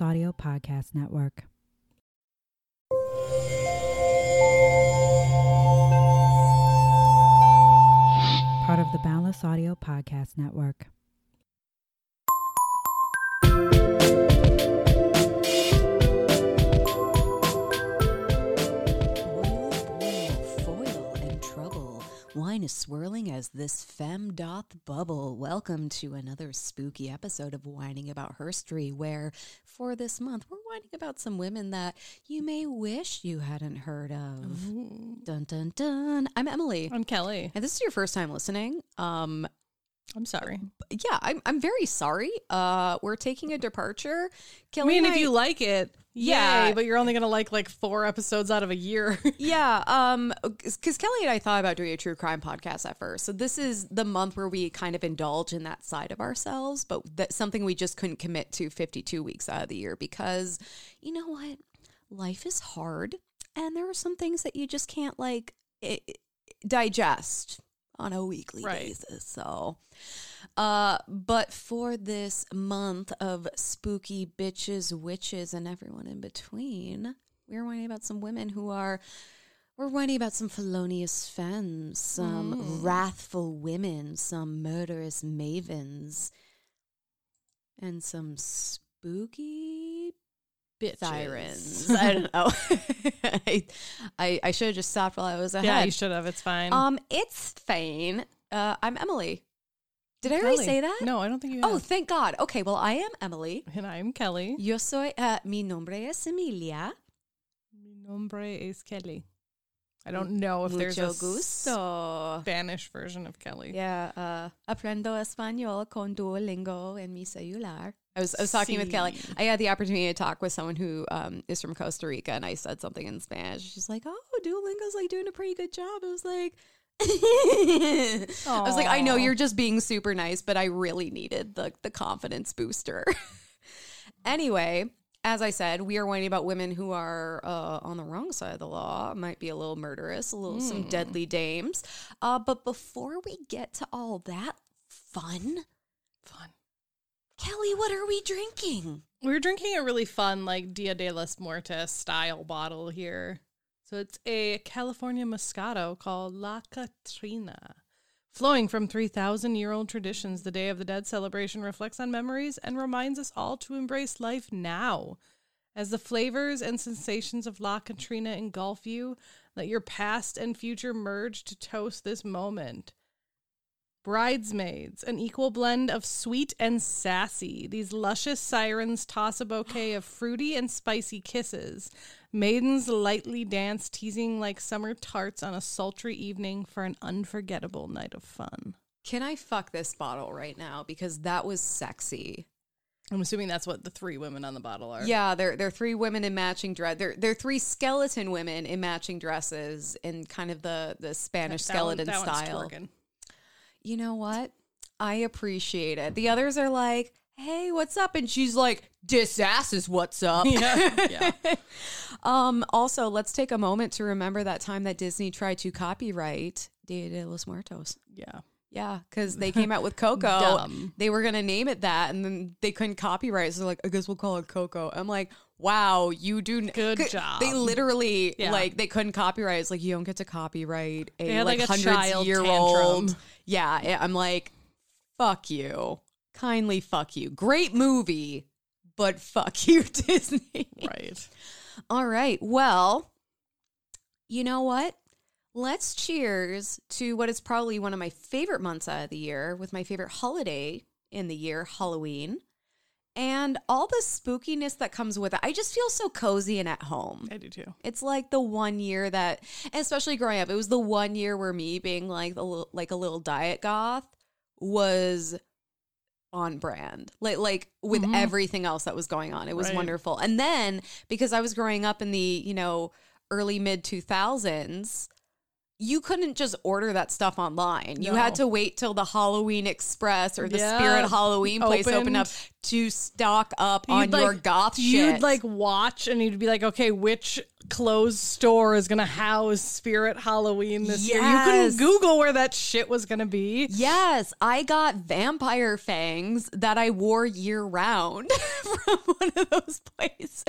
Audio Podcast Network. Part of the Boundless Audio Podcast Network. Is swirling as this femme doth bubble. Welcome to another spooky episode of Whining About Herstory, where for this month we're whining about some women that you may wish you hadn't heard of. Dun dun dun. I'm Emily. I'm Kelly. And this is your first time listening. Um, I'm sorry. yeah, I'm I'm very sorry. Uh, we're taking a departure. Kelly I mean, if you like it, Yeah. yay, but you're only going to like like four episodes out of a year. Yeah, um, because Kelly and I thought about doing a true crime podcast at first. So this is the month where we kind of indulge in that side of ourselves, but that's something we just couldn't commit to 52 weeks out of the year because you know what, life is hard, and there are some things that you just can't like i digest on a weekly Right. basis. So. Uh, but for this month of spooky bitches, witches, and everyone in between, we're whining about some women who are we're whining about some felonious femmes, some wrathful women, some murderous mavens, and some spooky Bitches. sirens. I don't know. I, I, I should have just stopped while I was ahead. Yeah, you should have. It's fine. Um, it's Fane. Uh, I'm Emily. Did I already Kelly. say that? No, I don't think you Oh, thank God. Okay, well, I am Emily. and I'm Kelly. Yo soy, uh, mi nombre es Emilia. Mi nombre es Kelly. I don't know if there's a gusto. Spanish version of Kelly. Yeah, uh, aprendo español con Duolingo en mi celular. I was, I was talking with Kelly. I had the opportunity to talk with someone who um, is from Costa Rica, and I said something in Spanish. She's like, "Oh, Duolingo's like doing a pretty good job." I was like, I was like, "I know you're just being super nice, but I really needed the the confidence booster." anyway, as I said, we are whining about women who are uh, on the wrong side of the law, might be a little murderous, a little some deadly dames. Uh, but before we get to all that fun, Fun. Kelly, what are we drinking? We're drinking a really fun, like Dia de los Muertos style bottle here. So it's a California Moscato called La Catrina. Flowing from 3,000 year old traditions, the Day of the Dead celebration reflects on memories and reminds us all to embrace life now. As the flavors and sensations of La Catrina engulf you, let your past and future merge to toast this moment. Bridesmaids, an equal blend of sweet and sassy. These luscious sirens toss a bouquet of fruity and spicy kisses. Maidens lightly dance, teasing like summer tarts on a sultry evening for an unforgettable night of fun. Can I fuck this bottle right now? Because that was sexy. I'm assuming that's what the three women on the bottle are. Yeah, they're they're three women in matching dress. They're they're three skeleton women in matching dresses in kind of the the Spanish That one- skeleton that one's style. twerking. You know what? I appreciate it. The others are like, "Hey, what's up?" And she's like, "This ass is what's up." Yeah, yeah. Um, also, let's take a moment to remember that time that Disney tried to copyright Dia de los Muertos. Yeah. Yeah, because they came out with Coco. They were gonna name it that, and then they couldn't copyright. it, So they're like, I guess we'll call it Coco. I'm like, wow, you do n- Good c- job. They literally Yeah. like they couldn't copyright. It's like you don't get to copyright a had, like, like, a hundreds child year old. Yeah, I'm like, fuck you, kindly fuck you. Great movie, but fuck you, Disney. Right. All right. Well, you know what? Let's cheers to what is probably one of my favorite months out of the year with my favorite holiday in the year, Halloween, and all the spookiness that comes with it. I just feel so cozy and at home. I do too. It's like the one year that, especially growing up, it was the one year where me being like a little, like a little diet goth was on brand. Like like with Mhm. everything else that was going on. It was Right. wonderful. And then because I was growing up in the, you know, early mid 2000s, you couldn't just order that stuff online. You had to wait till the Halloween Express or the Yeah. Spirit Halloween place opened Opened. up to stock up on You'd, your like- goth You'd shit. like watch and you'd be like, okay, which closed store is gonna house Spirit Halloween this year? You couldn't Google where that shit was gonna be. Yes, I got vampire fangs that I wore year round from one of those places.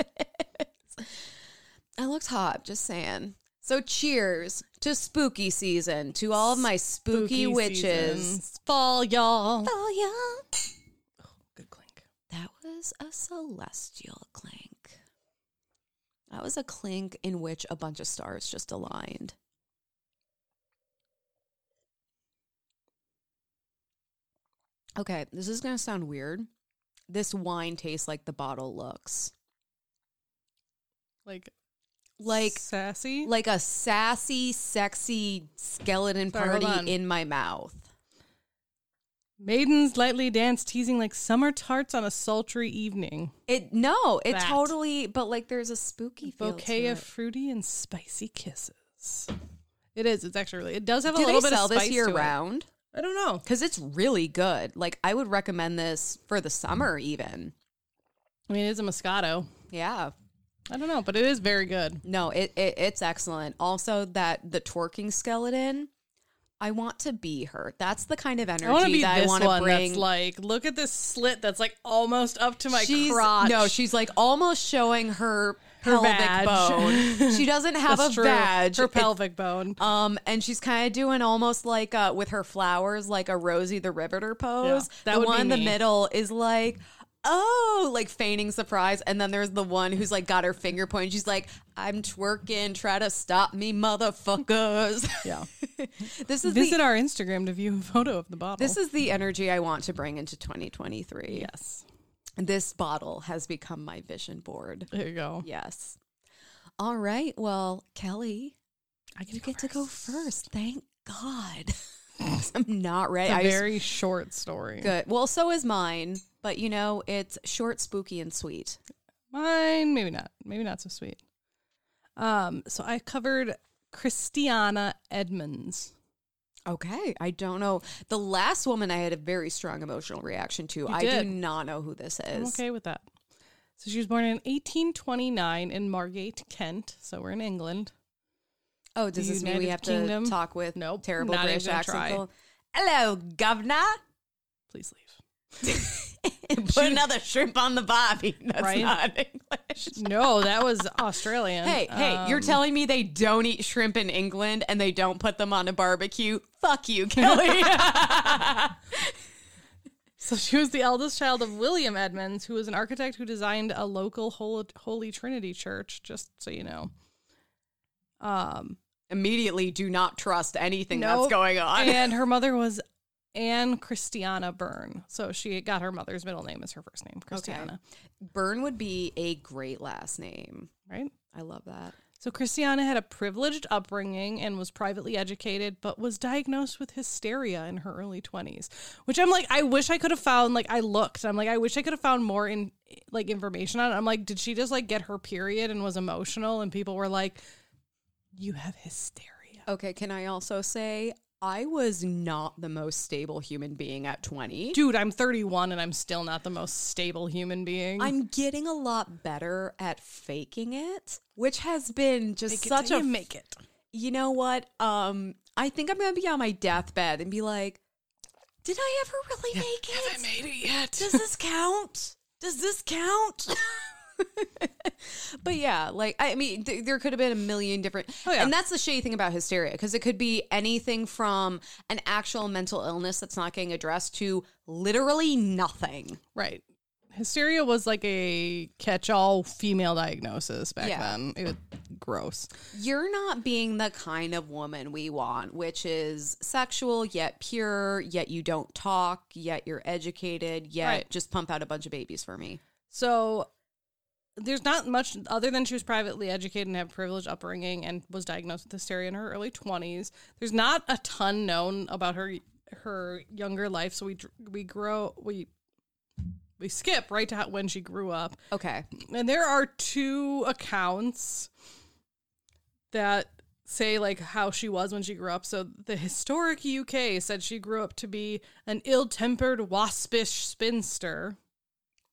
I looked hot, just saying. So cheers to spooky season, to all of my spooky, witches. seasons. Fall, y'all. Fall Oh yeah. Good clink. That was a celestial clink. That was a clink in which a bunch of stars just aligned. Okay, this is going to sound weird. This wine tastes like the bottle looks. Like, Like sassy. like a sassy, sexy skeleton Sorry, party in my mouth. Maidens lightly dance, teasing like summer tarts on a sultry evening. It no, it That. totally but like there's a spooky feel Bouquet to of it. fruity and spicy kisses. It is. It's actually really. It does have a Do little bit sell of spice this year to it. round? I don't know. because it's really good. Like I would recommend this for the summer, even. I mean, it is a Moscato. Yeah, I don't know, but it is very good. no, it, it it's excellent. Also, that the twerking skeleton, I want to be her. That's the kind of I energy be that I want to bring. that's like, look at this slit that's like almost up to my she's, crotch. No, she's like almost showing her, Her pelvic vag. bone. She doesn't have That's a true. vag. Her It- pelvic bone. Um, and she's kind of doing almost like uh, with her flowers, like a Rosie the Riveter pose. that the one in the middle is like, oh, like feigning surprise. And then there's the one who's like got her finger pointed. She's like, I'm twerking, try to stop me, motherfuckers. Yeah. this is Visit the our Instagram to view a photo of the bottle. this is the energy I want to bring into 2023. yes. This bottle has become my vision board. There you go. Yes. All right. Well, Kelly, I get you to get to go first. first. Thank God. I'm not ready. It's a very short story. good. Well, so is mine, but you know, it's short, spooky, and sweet. Mine, maybe not. Maybe not so sweet. Um, so I covered Christiana Edmunds. Okay. I don't know. The last woman I had a very strong emotional reaction to. I did. do not know who this is. I'm okay with that. So she was born in 1829 in Margate, Kent. So we're in England. Oh, does this mean we have Kingdom? to talk with Nope, terrible not even British gonna accent? try. Hello, governor. Please leave. Put another shrimp on the barbie. That's Right? not English. No, that was Australian. Hey, hey, you're Um, telling me they don't eat shrimp in England and they don't put them on a barbecue? Fuck you, Kelly. So she was the eldest child of William Edmunds, who was an architect who designed a local Hol- Holy Trinity church. Just so you know. Um, Immediately do not trust anything Nope. that's going on. and her mother was Anne Christiana Byrne. So she got her mother's middle name as her first name, Christiana. Byrne would be a great last name. Right? I love that. So Christiana had a privileged upbringing and was privately educated, but was diagnosed with hysteria in her early 20s. Which I'm like, I wish I could have found like I looked. I'm like, I wish I could have found more in like information on it. I'm like, did she just like get her period and was emotional and people were like, You have hysteria. Okay, can I also say I was not the most stable human being at 20. Dude, I'm 31 and I'm still not the most stable human being. I'm getting a lot better at faking it, which has been just Make such a make it. you know what? Um, I think I'm gonna be on my deathbed and be like, did I ever really make it? Have I made it yet. Does this count? Does this count? but yeah, like I mean, th- there could have been a million different, Oh, yeah. and that's the shady thing about hysteria because it could be anything from an actual mental illness that's not getting addressed to literally nothing. Right. Hysteria was like a catch-all female diagnosis back Yeah. then. It was gross. You're not being the kind of woman we want, which is sexual yet pure, yet you don't talk, yet you're educated, yet Right. just pump out a bunch of babies for me. So there's not much other than she was privately educated and had privileged upbringing and was diagnosed with hysteria in her early 20s. There's not a ton known about her her younger life, so we we grow we we skip right to how, when she grew up. Okay. And there are two accounts that say like how she was when she grew up. So the historic UK said she grew up to be an ill-tempered, waspish spinster.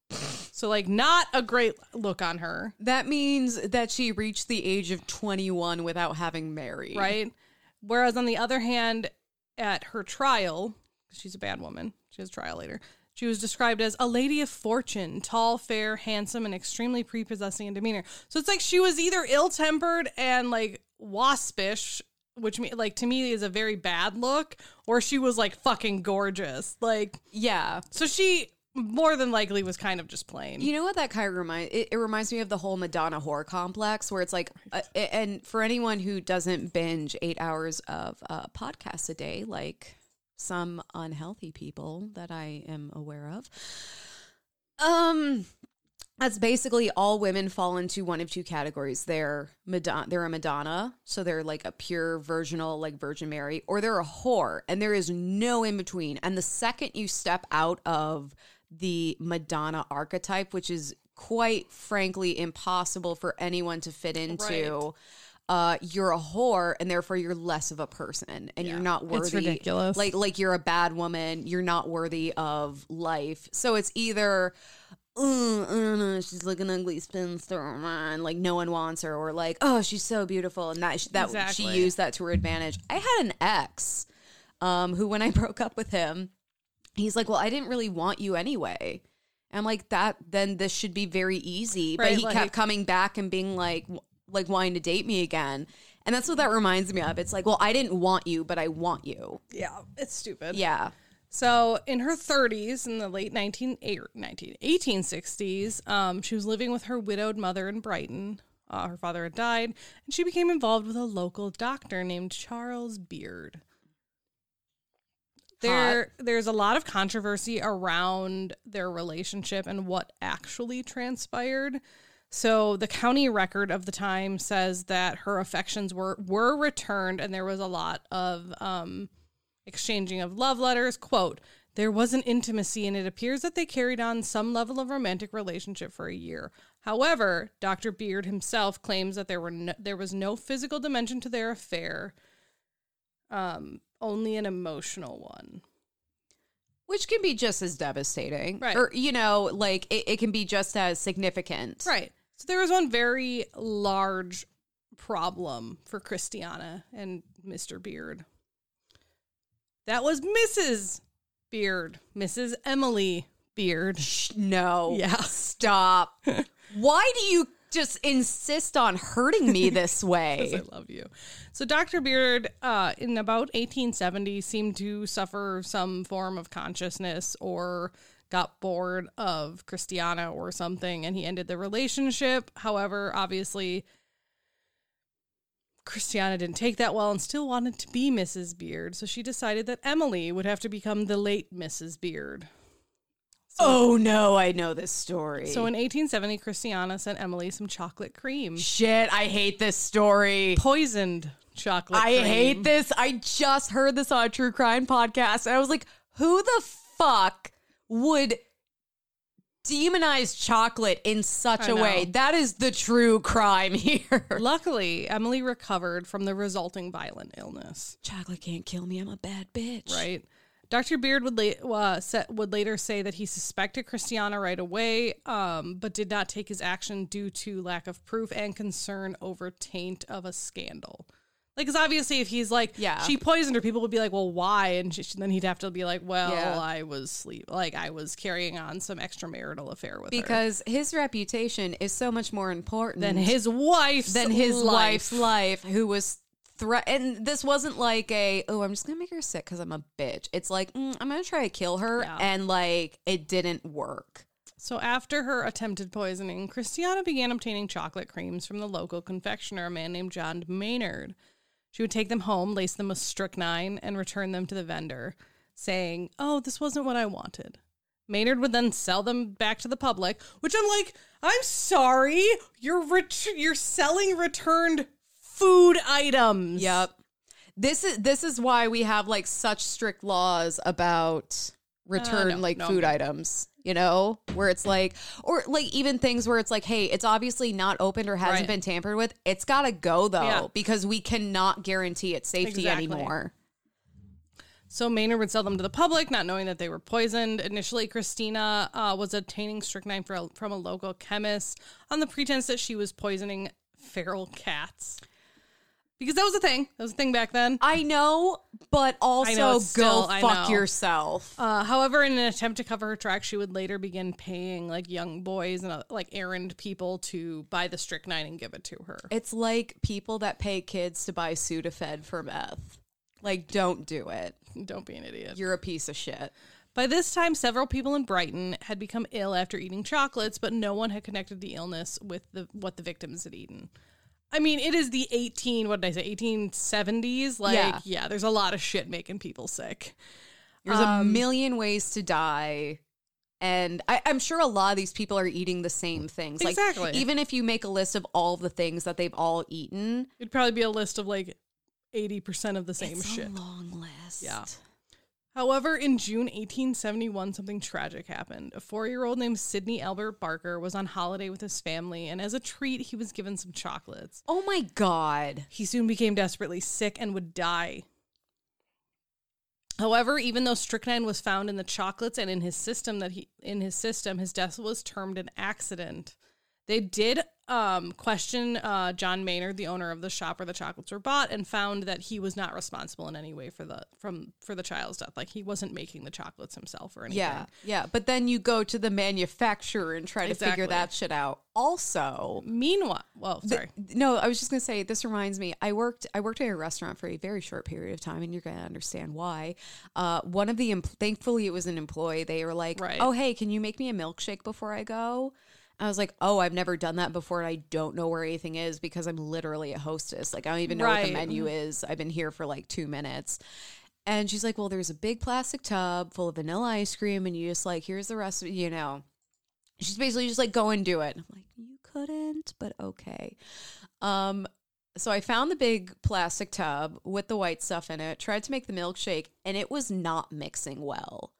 So like not a great look on her, That means that she reached the age of 21 without having married. right? Whereas on the other hand, at her trial, she's a bad woman. She has a trial later. She was described as a lady of fortune, tall, fair, handsome, and extremely prepossessing in demeanor. So it's like she was either ill-tempered and like waspish, which me like to me is a very bad look, or she was like fucking gorgeous. Like Yeah. so she more than likely was kind of just plain. You know what that kind of reminds it, it reminds me of the whole Madonna whore complex where it's like uh, and for anyone who doesn't binge 8 hours of uh, podcasts a day like some unhealthy people that I am aware of um that's basically all women fall into one of two categories. They're Madonna, they're a Madonna, so they're like a pure virginal, like Virgin Mary, or they're a whore, and there is no in between. And the second you step out of the Madonna archetype, which is quite frankly impossible for anyone to fit into, uh, you're a whore, and therefore you're less of a person, and you're not worthy. ridiculous. Like like you're a bad woman. You're not worthy of life. So it's either "Uh, I don't she's like an ugly spinster, man. Like no one wants her, or like, oh, she's so beautiful, and that that Exactly. she used that to her advantage. I had an ex, um, who when I broke up with him, he's like, well, I didn't really want you anyway. And I'm like, that then this should be very easy, but he like- kept coming back and being like, like wanting to date me again. And that's what that reminds me of. It's like, well, I didn't want you, but I want you. yeah, it's stupid. Yeah. So in her 30s, in the late 19, eh, 19 1860s, um, she was living with her widowed mother in Brighton. Uh, her father had died, and she became involved with a local doctor named Charles Beard. There, there's a lot of controversy around their relationship and what actually transpired. So the county record of the time says that her affections were were returned, and there was a lot of um, exchanging of love letters. Quote, there was an intimacy, and it appears that they carried on some level of romantic relationship for a year. However, Dr. Beard himself claims that there were no, there was no physical dimension to their affair, um, only an emotional one. Which can be just as devastating. Right. Or, you know, like it, it can be just as significant. Right. So there was one very large problem for Christiana and Mr. Beard. That was Mrs. Beard, Mrs. Emily Beard. Shh, No. Yeah. Stop. Why do you just insist on hurting me this way. I love you. So Dr. Beard, uh, in about 1870, seemed to suffer some form of consciousness or got bored of Christiana or something, and he ended the relationship. However, obviously, Christiana didn't take that well and still wanted to be Mrs. Beard, so she decided that Emily would have to become the late Mrs. Beard. Oh no, I know this story. So in 1870, Christiana sent Emily some chocolate cream, Shit, I hate this story. poisoned chocolate. I cream. hate this. I just heard this on a true crime podcast, and I was like, who the fuck would demonize chocolate in such I a way? That is the true crime here. Luckily, Emily recovered from the resulting violent illness. Chocolate can't kill me. I'm a bad bitch. Right. Dr. Beard would, la- uh, sa- would later say that he suspected Christiana right away, um, but did not take his action due to lack of proof and concern over taint of a scandal. Like, because obviously, if he's like, Yeah. she poisoned her, people would be like, well, why? And she, then he'd have to be like, well, Yeah. I was sleep, like, I was carrying on some extramarital affair with her. Because his reputation is so much more important Then his wife's than his life. wife's life, who was threat. And this wasn't like a oh, I'm just gonna make her sick because I'm a bitch. It's like mm, I'm gonna try to kill her, Yeah. and like it didn't work. So after her attempted poisoning, Christiana began obtaining chocolate creams from the local confectioner, a man named John Maynard. She would take them home, lace them with strychnine, and return them to the vendor, saying, "Oh, this wasn't what I wanted." Maynard would then sell them back to the public, which I'm like, "I'm sorry, you're rich, you're selling returned food items." Yep. This is this is why we have like such strict laws about return no, like no, food items, you know, where it's like, or like even things where it's like, hey, it's obviously not opened or hasn't Right. been tampered with. It's got to go though, Yeah. because we cannot guarantee its safety Exactly. anymore. So Maynard would sell them to the public, not knowing that they were poisoned. Initially, Christina uh, was obtaining strychnine for, from a local chemist on the pretense that she was poisoning feral cats. Because that was a thing. That was a thing back then. I know, but also know, still- go I fuck know. yourself. Uh, however, in an attempt to cover her tracks, she would later begin paying like young boys and uh, like errand people to buy the strychnine and give it to her. It's like people that pay kids to buy Sudafed for meth. Like, don't do it. Don't be an idiot. You're a piece of shit. By this time, several people in Brighton had become ill after eating chocolates, but no one had connected the illness with the what the victims had eaten. I mean, it is the 18, what did I say, 1870s? Like, Yeah. yeah, there's a lot of shit making people sick. There's a Um, million ways to die. And I, I'm sure a lot of these people are eating the same things. Like, Exactly. even if you make a list of all the things that they've all eaten, It'd probably be a list of like 80% of the same it's shit. a long list. Yeah. However, in June 1871, something tragic happened. A four year old named Sidney Albert Barker was on holiday with his family, and as a treat, he was given some chocolates. Oh my God. He soon became desperately sick and would die. However, even though strychnine was found in the chocolates and in his system that he in his system, his death was termed an accident. They did um, question uh, John Maynard, the owner of the shop where the chocolates were bought, and found that he was not responsible in any way for the from for the child's death. Like he wasn't making the chocolates himself or anything. Yeah. Yeah. But then you go to the manufacturer and try to figure that shit out. Also, Meanwhile, well, sorry. No, I was just gonna say this reminds me. I worked I worked at a restaurant for a very short period of time, and you're gonna understand why. Uh, one of the em- thankfully it was an employee. They were like, Right. "Oh, hey, can you make me a milkshake before I go?" I was like, "Oh, I've never done that before, and I don't know where anything is because I'm literally a hostess. Like I don't even know what the menu is. I've been here for like two minutes." And she's like, "Well, there's a big plastic tub full of vanilla ice cream, and you just like here's the rest of you know." She's basically just like, "Go and do it." I'm like, "You couldn't, but okay." Um, so I found the big plastic tub with the white stuff in it. Tried to make the milkshake, and it was not mixing well.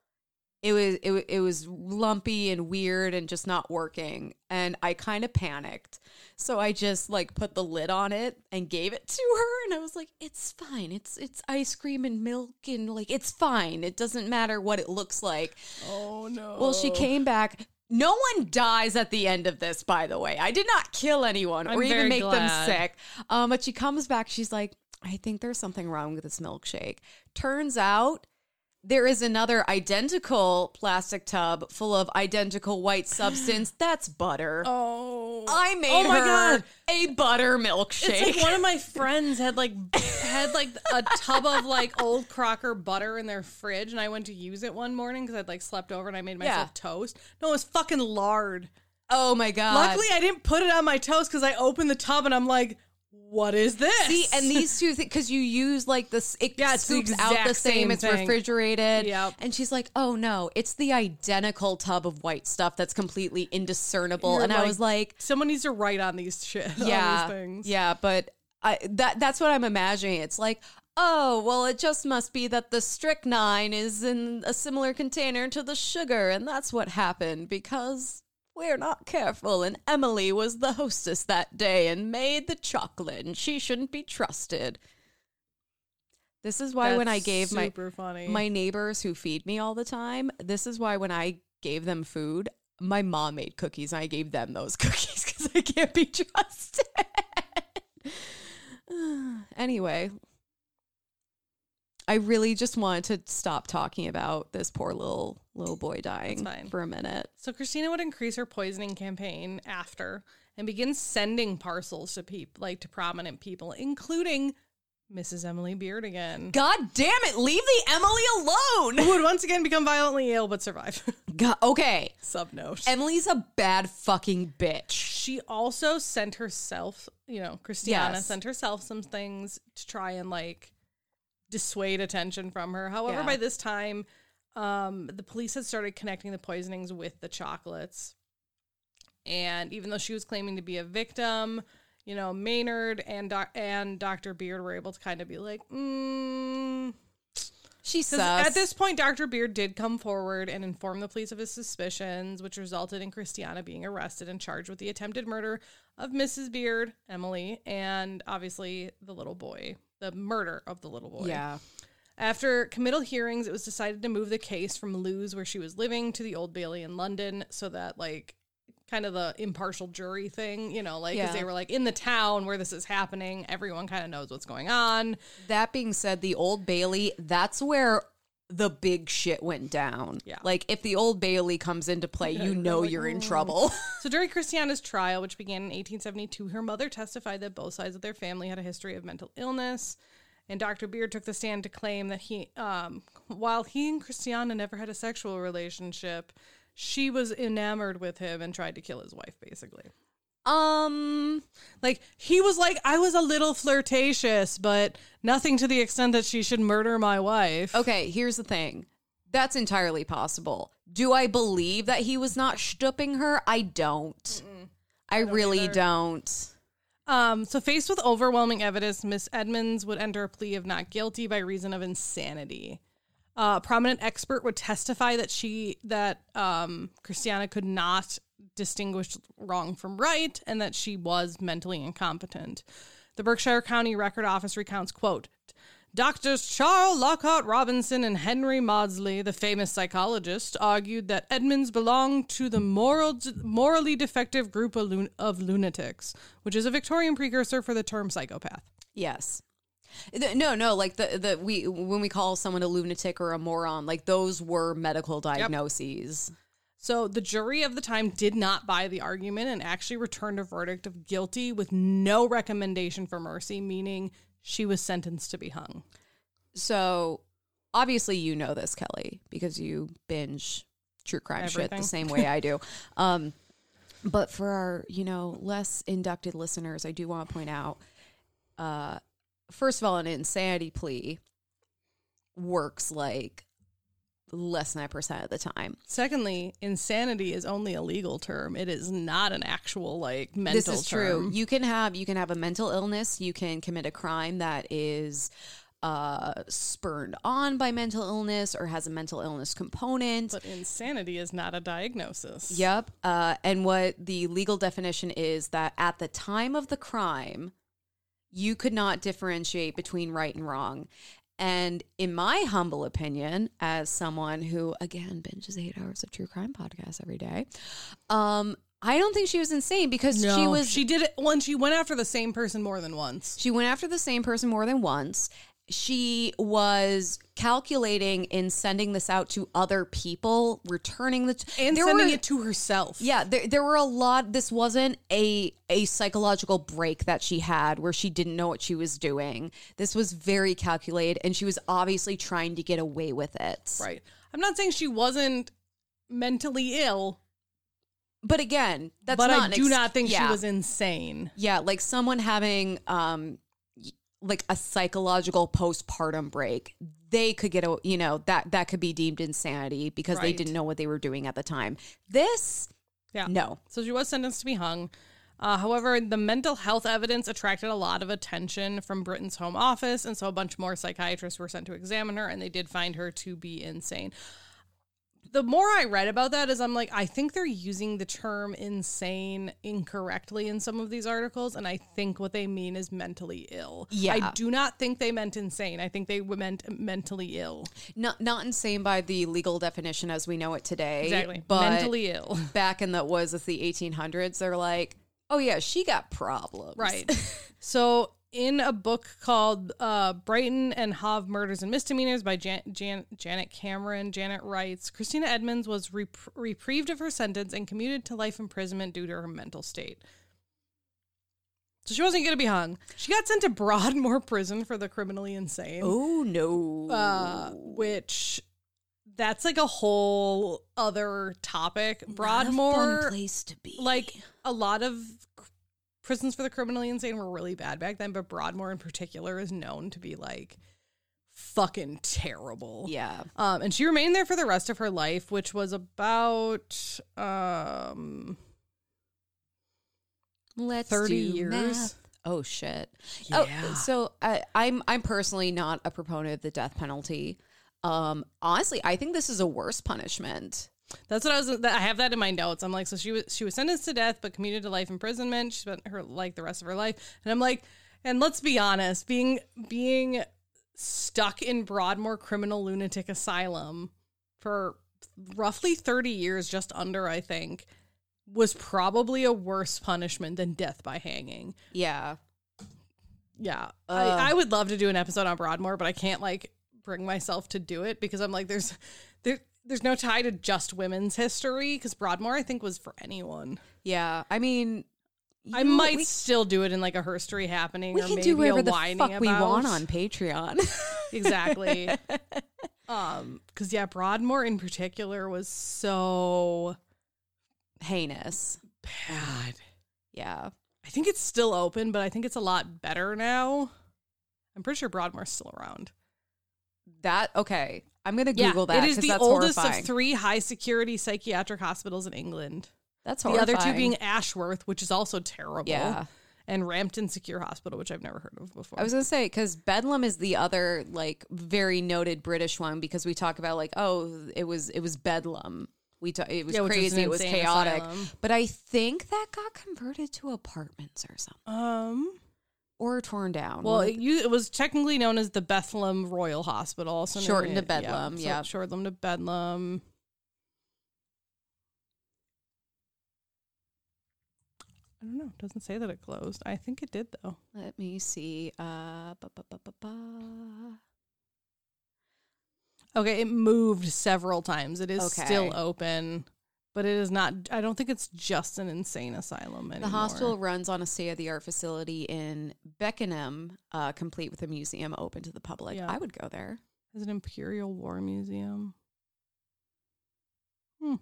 It was it, it was lumpy and weird and just not working. And I kind of panicked. So I just like put the lid on it and gave it to her and I was like, "It's fine. It's it's ice cream and milk and like it's fine. It doesn't matter what it looks like." Oh no. Well, she came back. No one dies at the end of this, by the way. I did not kill anyone I'm or even very make them sick. Um, but she comes back. She's like, I think there's something wrong with this milkshake. Turns out there is another identical plastic tub full of identical white substance. That's butter. Oh. I made Oh my her God. a butter milkshake. It's like one of my friends had like had like a tub of like old Crocker butter in their fridge, and I went to use it one morning because I'd like slept over and I made myself Yeah. toast. No, it was fucking lard. oh my god! Luckily, I didn't put it on my toast because I opened the tub and I'm like, "What is this?" See, and these two things, because you use like this, it Yeah, it's the scoops out the exact same. same It's thing. refrigerated. Yep. And she's like, "Oh no, it's the identical tub of white stuff that's completely indiscernible." You're and I was like, someone needs to write on these shit. "Yeah, these things. yeah," but I that that's what I'm imagining. It's like. Oh, well, it just must be that the strychnine is in a similar container to the sugar, and that's what happened because we're not careful. And Emily was the hostess that day and made the chocolate, and she shouldn't be trusted. This is why when I That's gave my funny. my neighbors who feed me all the time, this is why when I gave them food, my mom made cookies and I gave them those cookies because I can't be trusted. anyway, I really just wanted to stop talking about this poor little little boy dying fine. for a minute. So Christina would increase her poisoning campaign after and begin sending parcels to people like to prominent people, including Mrs. Emily Beard again. God damn it, leave the Emily alone. Who would once again become violently ill but survive. God, okay. Subnote. Emily's a bad fucking bitch. she also sent herself, you know, Christiana Yes. sent herself some things to try and like dissuade attention from her. However, Yeah. by this time, um, the police had started connecting the poisonings with the chocolates. And even though she was claiming to be a victim, you know, Maynard and doc- and Dr. Beard were able to kind of be like, mm, She sus. At this point, Dr. Beard did come forward and inform the police of his suspicions, which resulted in Christiana being arrested and charged with the attempted murder of Mrs. Beard, Emily, and obviously the little boy, the murder of the little boy. yeah. After committal hearings, it was decided to move the case from Lewes, where she was living, to the Old Bailey in London, so that like kind of the impartial jury thing, you know, like because Yeah. they were like in the town where this is happening, everyone kind of knows what's going on. That being said, the Old Bailey, that's where the big shit went down. Yeah. Like if the Old Bailey comes into play, you know you're in trouble. So during Christiana's trial, which began in 1872, her mother testified that both sides of their family had a history of mental illness. And Dr. Beard took the stand to claim that he, um, while he and Christiana never had a sexual relationship, she was enamored with him and tried to kill his wife, basically. Um Like, he was like, I was a little flirtatious, but nothing to the extent that she should murder my wife. okay, here's the thing. That's entirely possible. Do I believe that he was not stooping her? I don't. I, really don't. Um, so faced with overwhelming evidence, Miss Edmunds would enter a plea of not guilty by reason of insanity. Uh, a prominent expert would testify that she that um, Christiana could not distinguish wrong from right, and that she was mentally incompetent. The Berkshire County Record Office recounts, "quote Doctors Charles Lockhart Robertson and Henry Maudsley, the famous psychologist, argued that Edmunds belonged to the moral, morally defective group of, lun- of lunatics, which is a Victorian precursor for the term psychopath. Yes. No, no, like the the we when we call someone a lunatic or a moron, like those were medical diagnoses. So the jury of the time did not buy the argument and actually returned a verdict of guilty with no recommendation for mercy, meaning she was sentenced to be hung. So obviously you know this, Kelly, because you binge true crime shit the same way I do. Um, but for our, you know, less inducted listeners, I do want to point out, uh, first of all, an insanity plea works like less than a percent of the time. Secondly, insanity is only a legal term. It is not an actual like mental this is term. true. You can have you can have a mental illness. You can commit a crime that is uh, spurned on by mental illness or has a mental illness component. But insanity is not a diagnosis. Yep. Uh, and what the legal definition is that at the time of the crime, you could not differentiate between right and wrong. And in my humble opinion, as someone who again binges eight hours of true crime podcasts every day, um, I don't think she was insane because No, she was She did it when she went after the same person more than once. She went after the same person more than once. She was calculating in sending this out to other people, returning the And there sending were- it to herself. Yeah, there, there were a lot. This wasn't a a psychological break that she had where she didn't know what she was doing. This was very calculated, and she was obviously trying to get away with it. Right. I'm not saying she wasn't mentally ill, But again, that's but not I do ex- not think yeah. she was insane. Yeah, like someone having um like a psychological postpartum break. They could get a you know, that that could be deemed insanity because they didn't know what they were doing at the time. This Yeah. no. So she was sentenced to be hung. Uh, however, the mental health evidence attracted a lot of attention from Britain's Home Office, and so a bunch more psychiatrists were sent to examine her, and they did find her to be insane. The more I read about that, is I'm like, I think they're using the term insane incorrectly in some of these articles, and I think what they mean is mentally ill. Yeah. I do not think they meant insane. I think they meant mentally ill. Not not insane by the legal definition as we know it today. Exactly. But mentally ill. back in the was it the 1800s, they're like, "Oh yeah, she got problems." Right. so, in a book called uh, Brighton and Hove Murders and Misdemeanors by Jan- Jan- Janet Cameron, Janet writes Christina Edmunds was rep- reprieved of her sentence and commuted to life imprisonment due to her mental state. So, she wasn't going to be hung. She got sent to Broadmoor Prison for the criminally insane. Oh no. Uh, which. That's like a whole other topic. Broadmoor, place to be. like a lot of prisons for the criminally insane were really bad back then, but Broadmoor in particular is known to be like fucking terrible. yeah. Um, and she remained there for the rest of her life, which was about um Let's 30 do years. math. Oh shit. Yeah. Oh, so I, I'm I'm personally not a proponent of the death penalty. Um, honestly, I think this is a worse punishment. That's what I was. I have that in my notes. I'm like, so she was she was sentenced to death, but commuted to life imprisonment. She spent her like the rest of her life, and I'm like, and let's be honest, being being stuck in Broadmoor Criminal Lunatic Asylum for roughly 30 years, just under, I think, was probably a worse punishment than death by hanging. Yeah. Yeah, Ugh. I, I would love to do an episode on Broadmoor, but I can't like bring myself to do it because I'm like, there's there there's no tie to just women's history because Broadmoor I think was for anyone. Yeah. I mean, I might we, still do it in like a herstory happening. we or can maybe do whatever the fuck we want on Patreon. exactly. um, because yeah, Broadmoor in particular was so Heinous. bad. Yeah. I think it's still open, but I think it's a lot better now. I'm pretty sure Broadmoor's still around. That okay. I'm gonna Google that. It is the that's oldest horrifying. of three high security psychiatric hospitals in England. That's horrible. The other two being Ashworth, which is also terrible. Yeah. And Rampton Secure Hospital, which I've never heard of before. I was gonna say because Bedlam is the other like very noted British one because we talk about like oh it was it was Bedlam we ta- it was Yeah, which was crazy it was chaotic asylum. but I think that got converted to apartments or something um. Or torn down. Well, it, of- u- it was technically known as the Bethlehem Royal Hospital, known Shortened to Bedlam, so yeah. shortened to Bedlam. I don't know. It doesn't say that it closed. I think it did though. let me see. Uh, ba, ba, ba. Okay, it moved several times. It is Okay. still open, but it is not. I don't think it's just an insane asylum anymore. The hospital runs on a state of the art facility in Beckenham, uh, complete with a museum open to the public. Yeah. I would go there. is an Imperial War Museum. Hmm.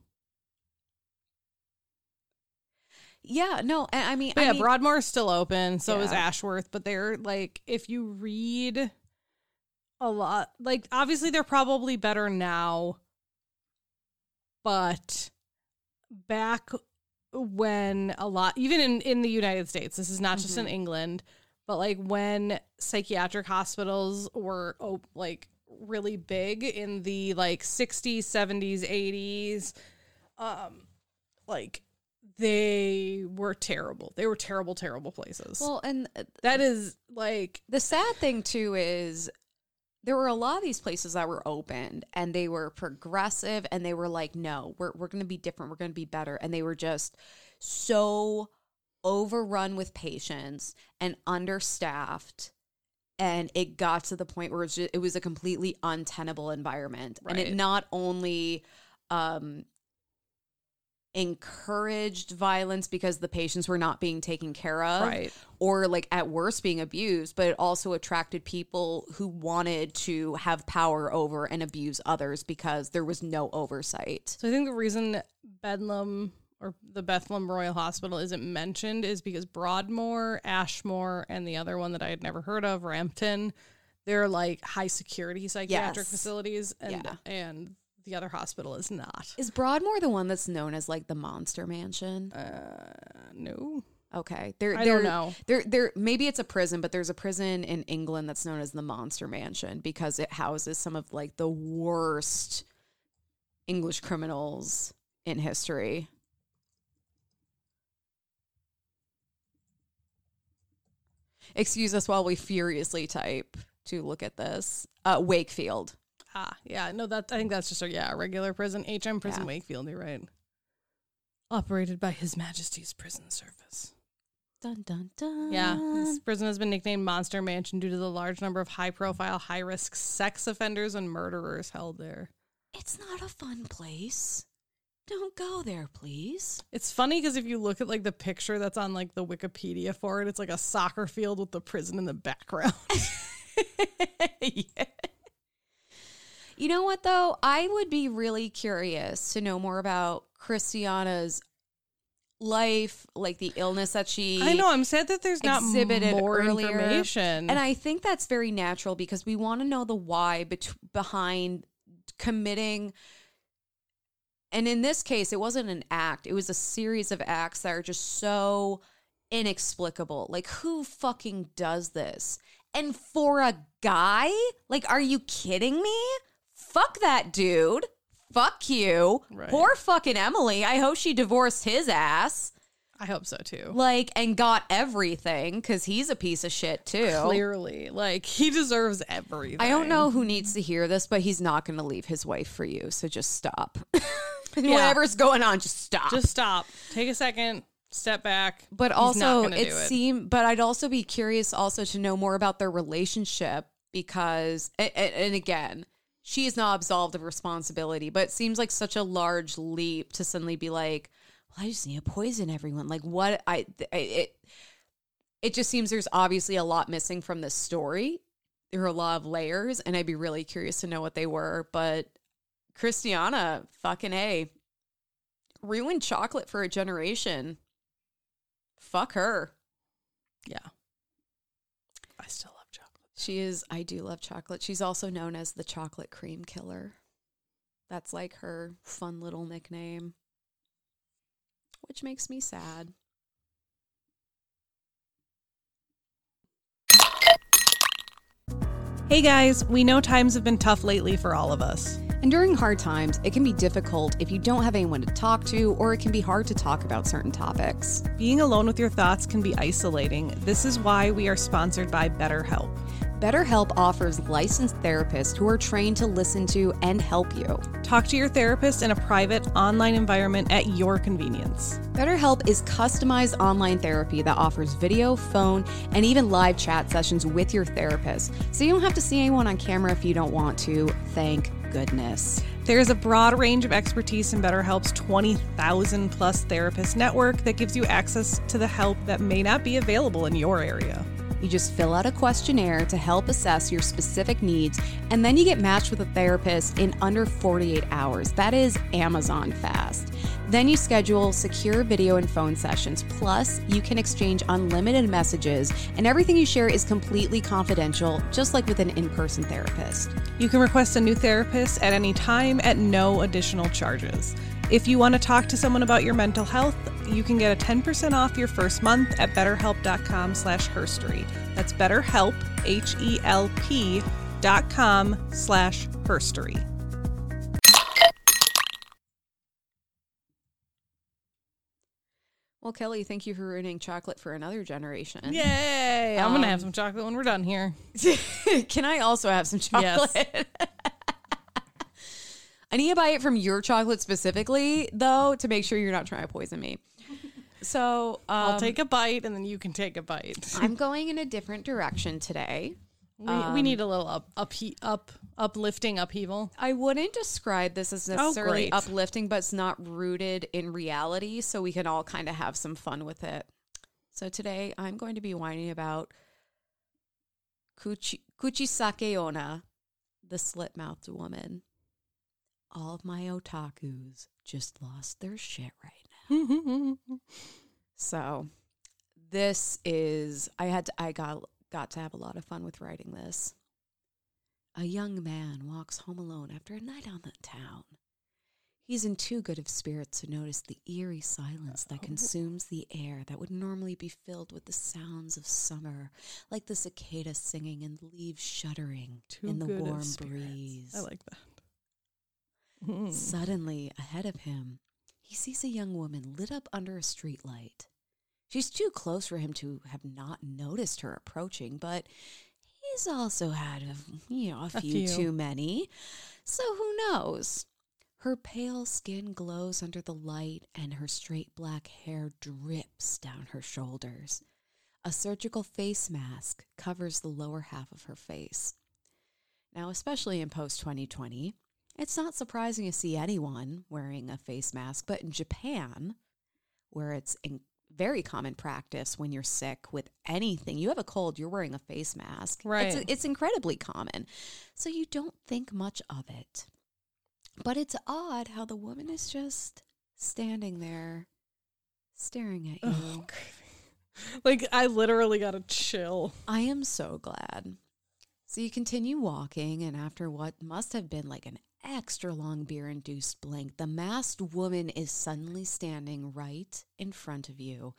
Yeah, no, I I mean, I yeah, mean, Broadmoor is still open. So is Ashworth. But they're like, if you read a lot, like obviously they're probably better now. But back when a lot, even in in the United States, this is not just in Mhm. England, but like when psychiatric hospitals were op- like really big in the like 60s, 70s, 80s, um, like they were terrible. They were terrible, terrible places. well, and uh, that is like the sad thing too is there were a lot of these places that were opened and they were progressive and they were like no we're, we're going to be different we're going to be better and they were just so overrun with patients and understaffed and it got to the point where it was, just, it was a completely untenable environment and it not only um encouraged violence because the patients were not being taken care of right. or like at worst being abused, but it also attracted people who wanted to have power over and abuse others because there was no oversight. So I think the reason Bedlam or the Bethlehem Royal Hospital isn't mentioned is because Broadmoor, Ashmore, and the other one that I had never heard of, Rampton, they're like high security psychiatric Yes. facilities, and Yeah. and the other hospital is not. Is Broadmoor the one that's known as like the Monster Mansion? Uh, no, Okay, there, I don't know. There, there, maybe it's a prison, but there's a prison in England that's known as the Monster Mansion because it houses some of like the worst English criminals in history. Excuse us while we furiously type to look at this. Uh, Wakefield. Ah, yeah, no, that I think that's just a yeah, a regular prison, HM Prison Yeah. Wakefield. You're right. Operated by His Majesty's Prison Service. Dun dun dun. Yeah, this prison has been nicknamed Monster Mansion due to the large number of high-profile, high-risk sex offenders and murderers held there. It's not a fun place. Don't go there, please. It's funny because if you look at like the picture that's on like the Wikipedia for it, it's like a soccer field with the prison in the background. yeah. You know what though? I would be really curious to know more about Christiana's life, like the illness that she I know. I'm sad that there's not exhibited more earlier. information. And I think that's very natural because we want to know the why bet- behind committing and in this case it wasn't an act, it was a series of acts that are just so inexplicable. Like who fucking does this? And for a guy? Like are you kidding me? fuck that dude. Fuck you. Right. Poor fucking Emily. I hope she divorced his ass. I hope so too. Like, and got everything because he's a piece of shit too. Clearly, like he deserves everything. I don't know who needs to hear this, but he's not going to leave his wife for you. So just stop. Whatever's going on, just stop. Just stop. Take a second. Step back. but also, it it. seemed. But I'd also be curious also to know more about their relationship because, and, and again, she is not absolved of responsibility. But it seems like such a large leap to suddenly be like, "Well, I just need to poison everyone." Like what? I I- it. It just seems there's obviously a lot missing from this story. There are a lot of layers, and I'd be really curious to know what they were. But Christiana, fucking a, ruined chocolate for a generation. Fuck her. Yeah. I still love chocolate. She is, I do love chocolate. She's also known as the chocolate cream killer. That's like her fun little nickname, which makes me sad. Hey guys, we know times have been tough lately for all of us. And during hard times, it can be difficult if you don't have anyone to talk to, or it can be hard to talk about certain topics. Being alone with your thoughts can be isolating. This is why we are sponsored by BetterHelp. BetterHelp offers licensed therapists who are trained to listen to and help you. Talk to your therapist in a private online environment at your convenience. BetterHelp is customized online therapy that offers video, phone, and even live chat sessions with your therapist. So you don't have to see anyone on camera if you don't want to. Thank goodness. There is a broad range of expertise in BetterHelp's 20,000 plus therapist network that gives you access to the help that may not be available in your area. You just fill out a questionnaire to help assess your specific needs, and then you get matched with a therapist in under 48 hours. That is Amazon fast. Then you schedule secure video and phone sessions. Plus, you can exchange unlimited messages, and everything you share is completely confidential, just like with an in person therapist. You can request a new therapist at any time at no additional charges. If you want to talk to someone about your mental health, you can get a 10% off your first month at betterhelp.com slash herstory. That's betterhelp, H-E-L-P dot com slash herstory. Well, Kelley, thank you for ruining chocolate for another generation. Yay! I'm going to have Um, some chocolate when we're done here. Can I also have some Yes. I need to buy it from your chocolate specifically, though, to make sure you're not trying to poison me. So um, I'll take a bite and then you can take a bite. I'm going in a different direction today. We, we need a little up, up, up, uplifting upheaval. I wouldn't describe this as necessarily great. uplifting, but it's not rooted in reality, so we can all kind of have some fun with it. So today I'm going to be whining about Kuchi, Kuchisake Onna, the slit mouthed woman. All of my otakus just lost their shit right now. So this is I had to, I got got to have a lot of fun with writing this. A young man walks home alone after a night on the town. He's in too good of spirits to notice the eerie silence that oh. consumes the air that would normally be filled with the sounds of summer, like the cicada singing and leaves shuddering Too in the warm breeze. I like that. Suddenly, ahead of him, he sees a young woman lit up under a streetlight. She's too close for him to have not noticed her approaching, but he's also had a, you know a A few, few. too many. So who knows? Her pale skin glows under the light, and her straight black hair drips down her shoulders. A surgical face mask covers the lower half of her face. Now, especially in post 2020, it's not surprising to see anyone wearing a face mask, but in Japan, where it's in very common practice when you're sick with anything, you have a cold, you're wearing a face mask. Right. It's, it's incredibly common. So you don't think much of it. But it's odd how the woman is just standing there staring at oh, you. Oh, Like I literally got a chill. I am so glad. So you continue walking, and after what must have been like an extra long beer induced blink, the masked woman is suddenly standing right in front of you.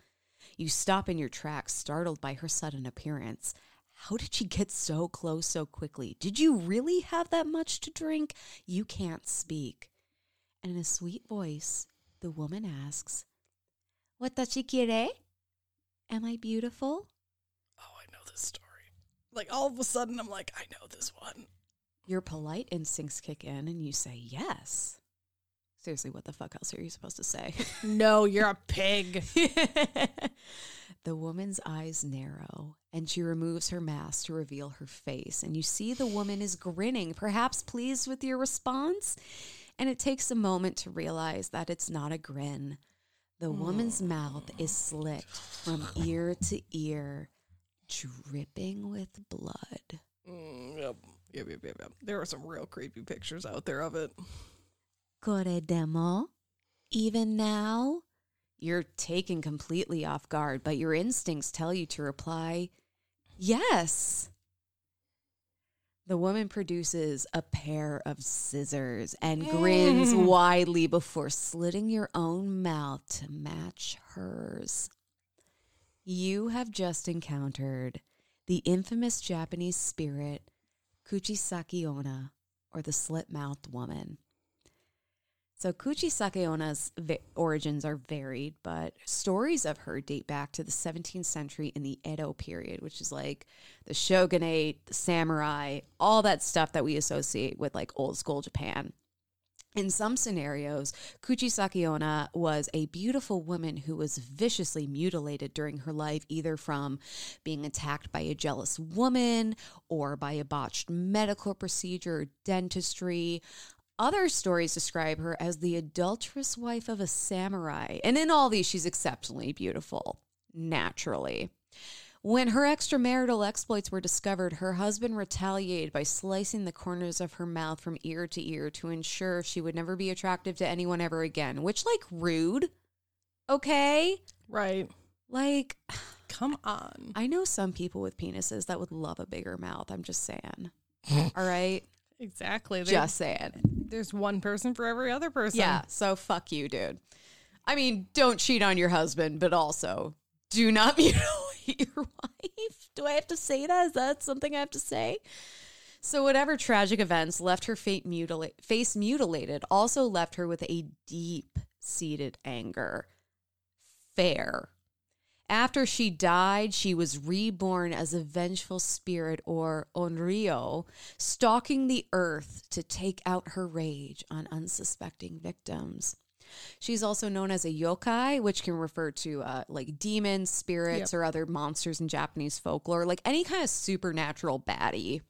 You stop in your tracks, startled by her sudden appearance. How did she get so close so quickly? Did you really have that much to drink? You can't speak. And in a sweet voice, the woman asks, Watashi kirei? Am I beautiful? Oh, I know this story. Like all of a sudden, I'm like, I know this one. Your polite instincts kick in and you say, Yes. Seriously, what the fuck else are you supposed to say? No, you're a pig. the woman's eyes narrow and she removes her mask to reveal her face. And you see the woman is grinning, perhaps pleased with your response. And it takes a moment to realize that it's not a grin. The woman's mouth is slit from ear to ear, dripping with blood. Mm, yep. Yep, yep, yep, yep. There are some real creepy pictures out there of it. Corredemo? Even now? You're taken completely off guard, but your instincts tell you to reply, Yes. The woman produces a pair of scissors and grins Mm. widely before slitting your own mouth to match hers. You have just encountered the infamous Japanese spirit Kuchisake Onna, or the slit mouthed woman. So Kuchisake Onna's origins are varied, but stories of her date back to the 17th century in the Edo period, which is like the shogunate, the samurai, all that stuff that we associate with like old school Japan. In some scenarios, Kuchisake Onna was a beautiful woman who was viciously mutilated during her life, either from being attacked by a jealous woman or by a botched medical procedure or dentistry. Other stories describe her as the adulterous wife of a samurai. And in all these, she's exceptionally beautiful, naturally. When her extramarital exploits were discovered, her husband retaliated by slicing the corners of her mouth from ear to ear to ensure she would never be attractive to anyone ever again, which, like, rude. Okay? Right. Like, Come on. I know some people with penises that would love a bigger mouth. I'm just saying. All right? Exactly. There- Just saying. there's one person for every other person. Yeah, so fuck you, dude. I mean, don't cheat on your husband, but also do not mutilate your wife. Do I have to say that? Is that something I have to say? So, whatever tragic events left her fate mutila- face mutilated also left her with a deep seated anger. Fair. After she died, she was reborn as a vengeful spirit or onryo, stalking the earth to take out her rage on unsuspecting victims. She's also known as a yokai, which can refer to uh, like demons, spirits, Yep. or other monsters in Japanese folklore, like any kind of supernatural baddie.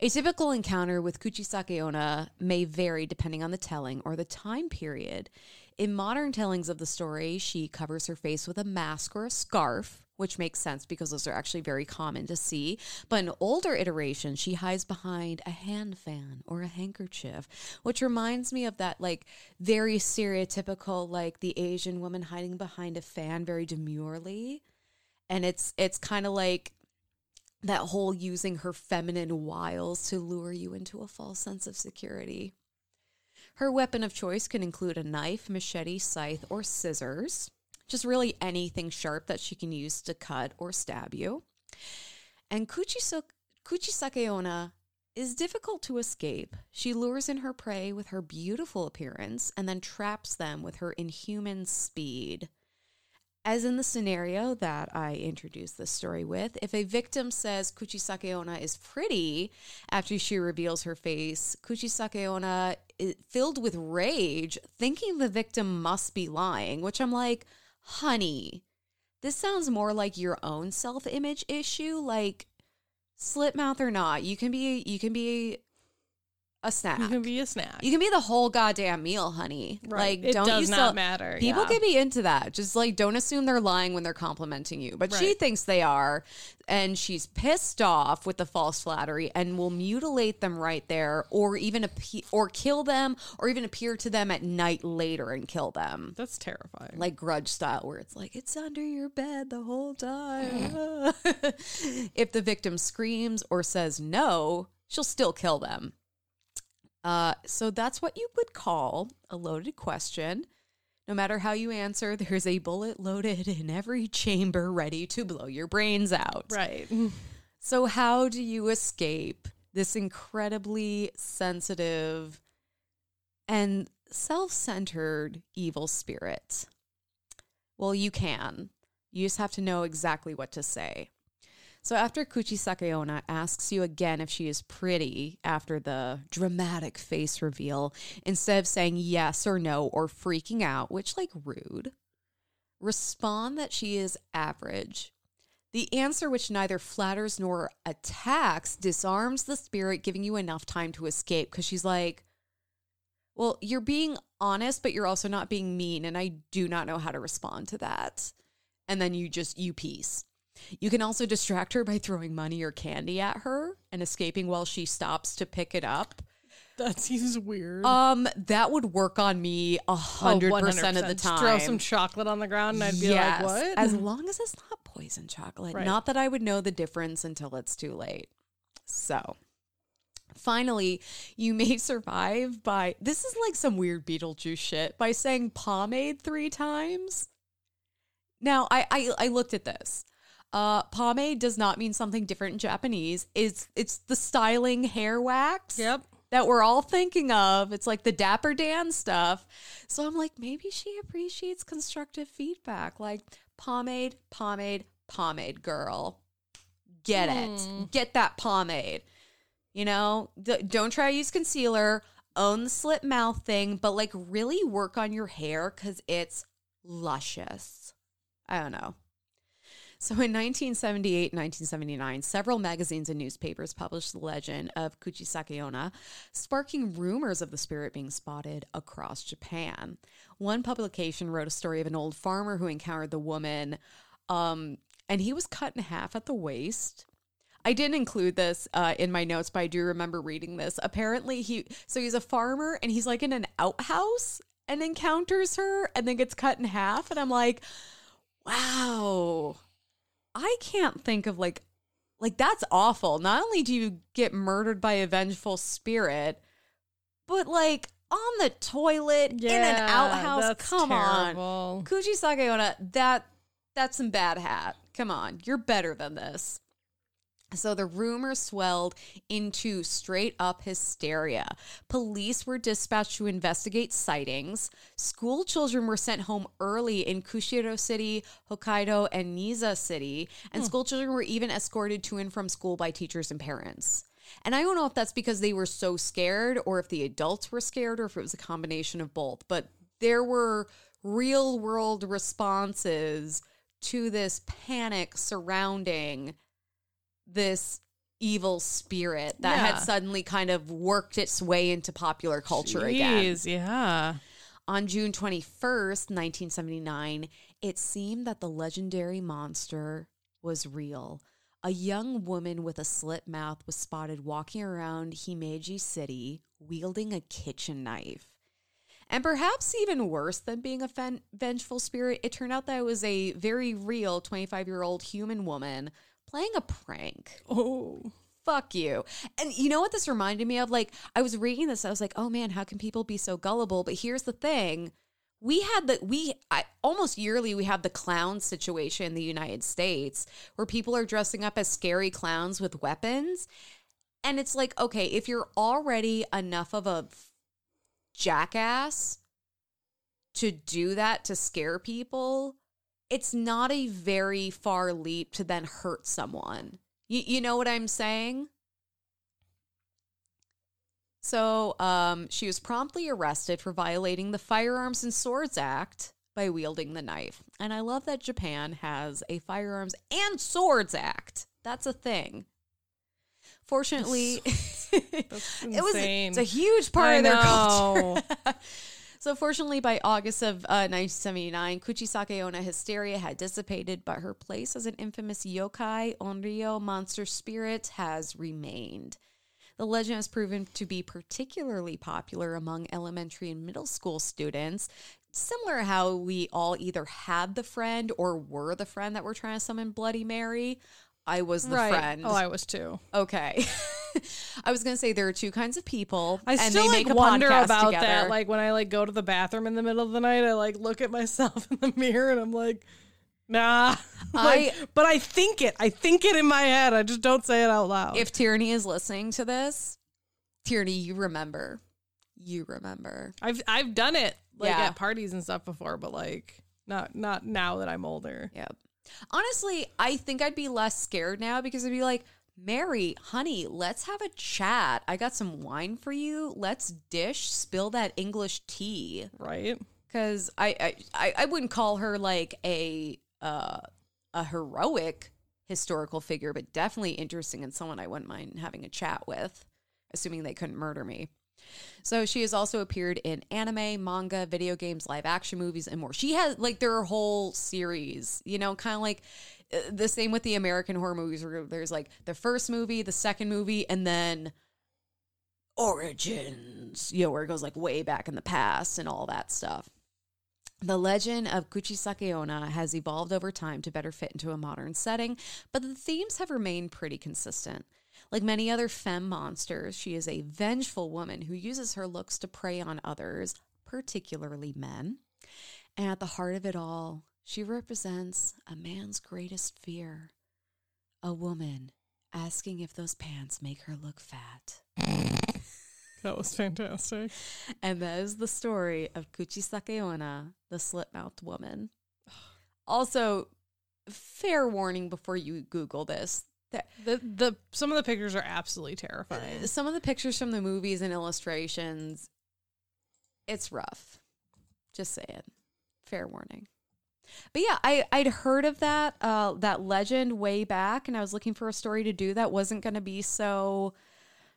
A typical encounter with Kuchisake Onna may vary depending on the telling or the time period. In modern tellings of the story, she covers her face with a mask or a scarf, which makes sense because those are actually very common to see. But in older iterations, she hides behind a hand fan or a handkerchief, which reminds me of that like very stereotypical like the Asian woman hiding behind a fan very demurely. And it's it's kind of like that whole using her feminine wiles to lure you into a false sense of security. Her weapon of choice can include a knife, machete, scythe, or scissors. Just really anything sharp that she can use to cut or stab you. And Kuchisake Onna is difficult to escape. She lures in her prey with her beautiful appearance and then traps them with her inhuman speed. As in the scenario that I introduced this story with, if a victim says Kuchisake Onna is pretty after she reveals her face, Kuchisake Onna is eh, filled with rage, thinking the victim must be lying, which I'm like, honey, this sounds more like your own self-image issue, like slit mouth or not, you can be you can be a snack. You can be a snack. You can be the whole goddamn meal, honey. Right. Like, It don't does you not sell- matter, People yeah. can be into that. Just like, don't assume they're lying when they're complimenting you. But she thinks they are, and she's pissed off with the false flattery and will mutilate them right there, or even appe- or kill them, or even appear to them at night later and kill them. That's terrifying. Like grudge style, where it's like, it's under your bed the whole time. if the victim screams or says no, she'll still kill them. Uh, so that's what you would call a loaded question. No matter how you answer, there's a bullet loaded in every chamber ready to blow your brains out. right. So, how do you escape this incredibly sensitive and self centered evil spirit? Well, you can. You just have to know exactly what to say. So after Kuchisake Onna asks you again if she is pretty after the dramatic face reveal, instead of saying yes or no or freaking out, which like rude, respond that she is average. The answer, which neither flatters nor attacks, disarms the spirit, giving you enough time to escape because she's like, Well, you're being honest, but you're also not being mean. And I do not know how to respond to that. And then you just, you peace. You can also distract her by throwing money or candy at her and escaping while she stops to pick it up. That seems weird. Um, that would work on me a hundred percent of the 100%. time. Throw some chocolate on the ground and I'd be Yes, like, what? As long as it's not poison chocolate. Right. Not that I would know the difference until it's too late. So, finally, you may survive by this is like some weird Beetlejuice shit by saying pomade three times. Now, I I, I looked at this. Uh, pomade does not mean something different in Japanese. It's it's the styling hair wax Yep. that we're all thinking of. It's like the Dapper Dan stuff. So I'm like, maybe she appreciates constructive feedback. Like pomade, pomade, pomade, girl. Get it. Get that pomade. You know, D- don't try to use concealer. Own the slip mouth thing, but like really work on your hair because it's luscious. I don't know. So in 1978 and 1979, several magazines and newspapers published the legend of Kuchisake Onna, sparking rumors of the spirit being spotted across Japan. One publication wrote a story of an old farmer who encountered the woman, um, and he was cut in half at the waist. I didn't include this uh, in my notes, but I do remember reading this. Apparently, he so he's a farmer and he's like in an outhouse and encounters her and then gets cut in half. And I'm like, wow, I can't think of like like that's awful. Not only do you get murdered by a vengeful spirit, but like on the toilet in an outhouse. Come on. terrible. Kuchi that that's some bad hat. Come on, you're better than this. So the rumor swelled into straight up hysteria. Police were dispatched to investigate sightings. School children were sent home early in Kushiro City, Hokkaido, and Niiza City, and hmm. school children were even escorted to and from school by teachers and parents. And I don't know if that's because they were so scared or if the adults were scared or if it was a combination of both, but there were real world responses to this panic surrounding this evil spirit that Yeah. had suddenly kind of worked its way into popular culture again. Jeez, yeah. On June 21st, 1979, it seemed that the legendary monster was real. A young woman with a slit mouth was spotted walking around Himeji City wielding a kitchen knife. And perhaps even worse than being a fen- vengeful spirit, it turned out that it was a very real 25 year old human woman playing a prank Oh. fuck you. And you know what this reminded me of? Like, I was reading this, I was like, oh man, how can people be so gullible? But here's the thing. We had the we I, almost yearly we have the clown situation in the United States where people are dressing up as scary clowns with weapons. And it's like, okay, if you're already enough of a jackass to do that to scare people, it's not a very far leap to then hurt someone. You, you know what I'm saying? So um, she was promptly arrested for violating the Firearms and Swords Act by wielding the knife. And I love that Japan has a Firearms and Swords Act. That's a thing. Fortunately, it was it's a huge part I of their know. culture. So, fortunately, by August of uh, 1979, Kuchisake Onna hysteria had dissipated, but her place as an infamous yokai, onryo, monster spirit has remained. The legend has proven to be particularly popular among elementary and middle school students, similar to how we all either had the friend or were the friend that were trying to summon Bloody Mary. I was the right. friend. Oh, I was too. okay. I was going to say there are two kinds of people. I and still they like make a wonder about together. that. Like when I like go to the bathroom in the middle of the night, I like look at myself in the mirror and I'm like, Nah. Like, but I think it. I think it in my head. I just don't say it out loud. If Tierney is listening to this, Tierney, you remember. You remember. I've I've done it like Yeah. at parties and stuff before, but like not not now that I'm older. Yep. Honestly, I think I'd be less scared now because I'd be like, Mary, honey, let's have a chat. I got some wine for you. Let's dish, spill that English tea. Right? Because I, I, I, I wouldn't call her like a uh, a heroic historical figure, but definitely interesting and someone I wouldn't mind having a chat with, assuming they couldn't murder me. So she has also appeared in anime, manga, video games, live action movies, and more. She has like there are whole series, you know, kind of like uh, the same with the American horror movies, where there's like the first movie, the second movie, and then origins, you know, where it goes like way back in the past and all that stuff. The legend of Kuchisake Onna has evolved over time to better fit into a modern setting, but the themes have remained pretty consistent. Like many other femme monsters, she is a vengeful woman who uses her looks to prey on others, particularly men. And at the heart of it all, she represents a man's greatest fear a woman asking if those pants make her look fat. That was fantastic. And that is the story of Kuchisake Onna, the slit mouthed woman. Also, fair warning before you Google this. The the some of the pictures are absolutely terrifying. Some of the pictures from the movies and illustrations, it's rough. Just saying. Fair warning. But yeah, I, I'd heard of that uh, that legend way back, and I was looking for a story to do that wasn't going to be so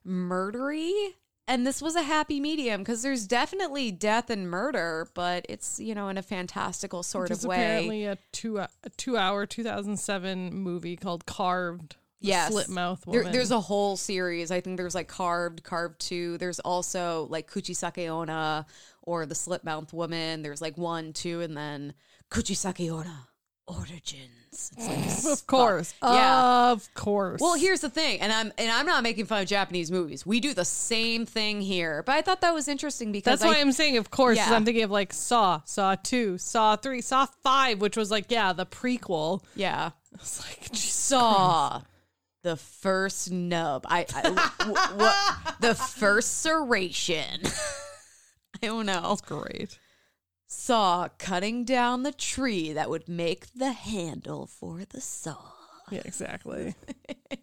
murdery. And this was a happy medium because there's definitely death and murder, but it's you know in a fantastical sort of way. apparently a two uh, a two hour two thousand seven movie called Carved. Yes. slit mouth There, there's a whole series. I think there's like carved, carved two. There's also like Kuchisake Onna or the Slit Mouth Woman. There's like one, two, and then Kuchisake Onna Like eh. of course, Yeah. of course. Well, here's the thing, and I'm and I'm not making fun of Japanese movies. We do the same thing here, but I thought that was interesting because That's why I, I'm saying, of course, Yeah. I'm thinking of like Saw, Saw two, Saw three, Saw five, which was like yeah, the prequel. yeah It's like saw the first nub. I, I w- what the first serration. I don't know. great. Saw cutting down the tree that would make the handle for the saw. Yeah, exactly.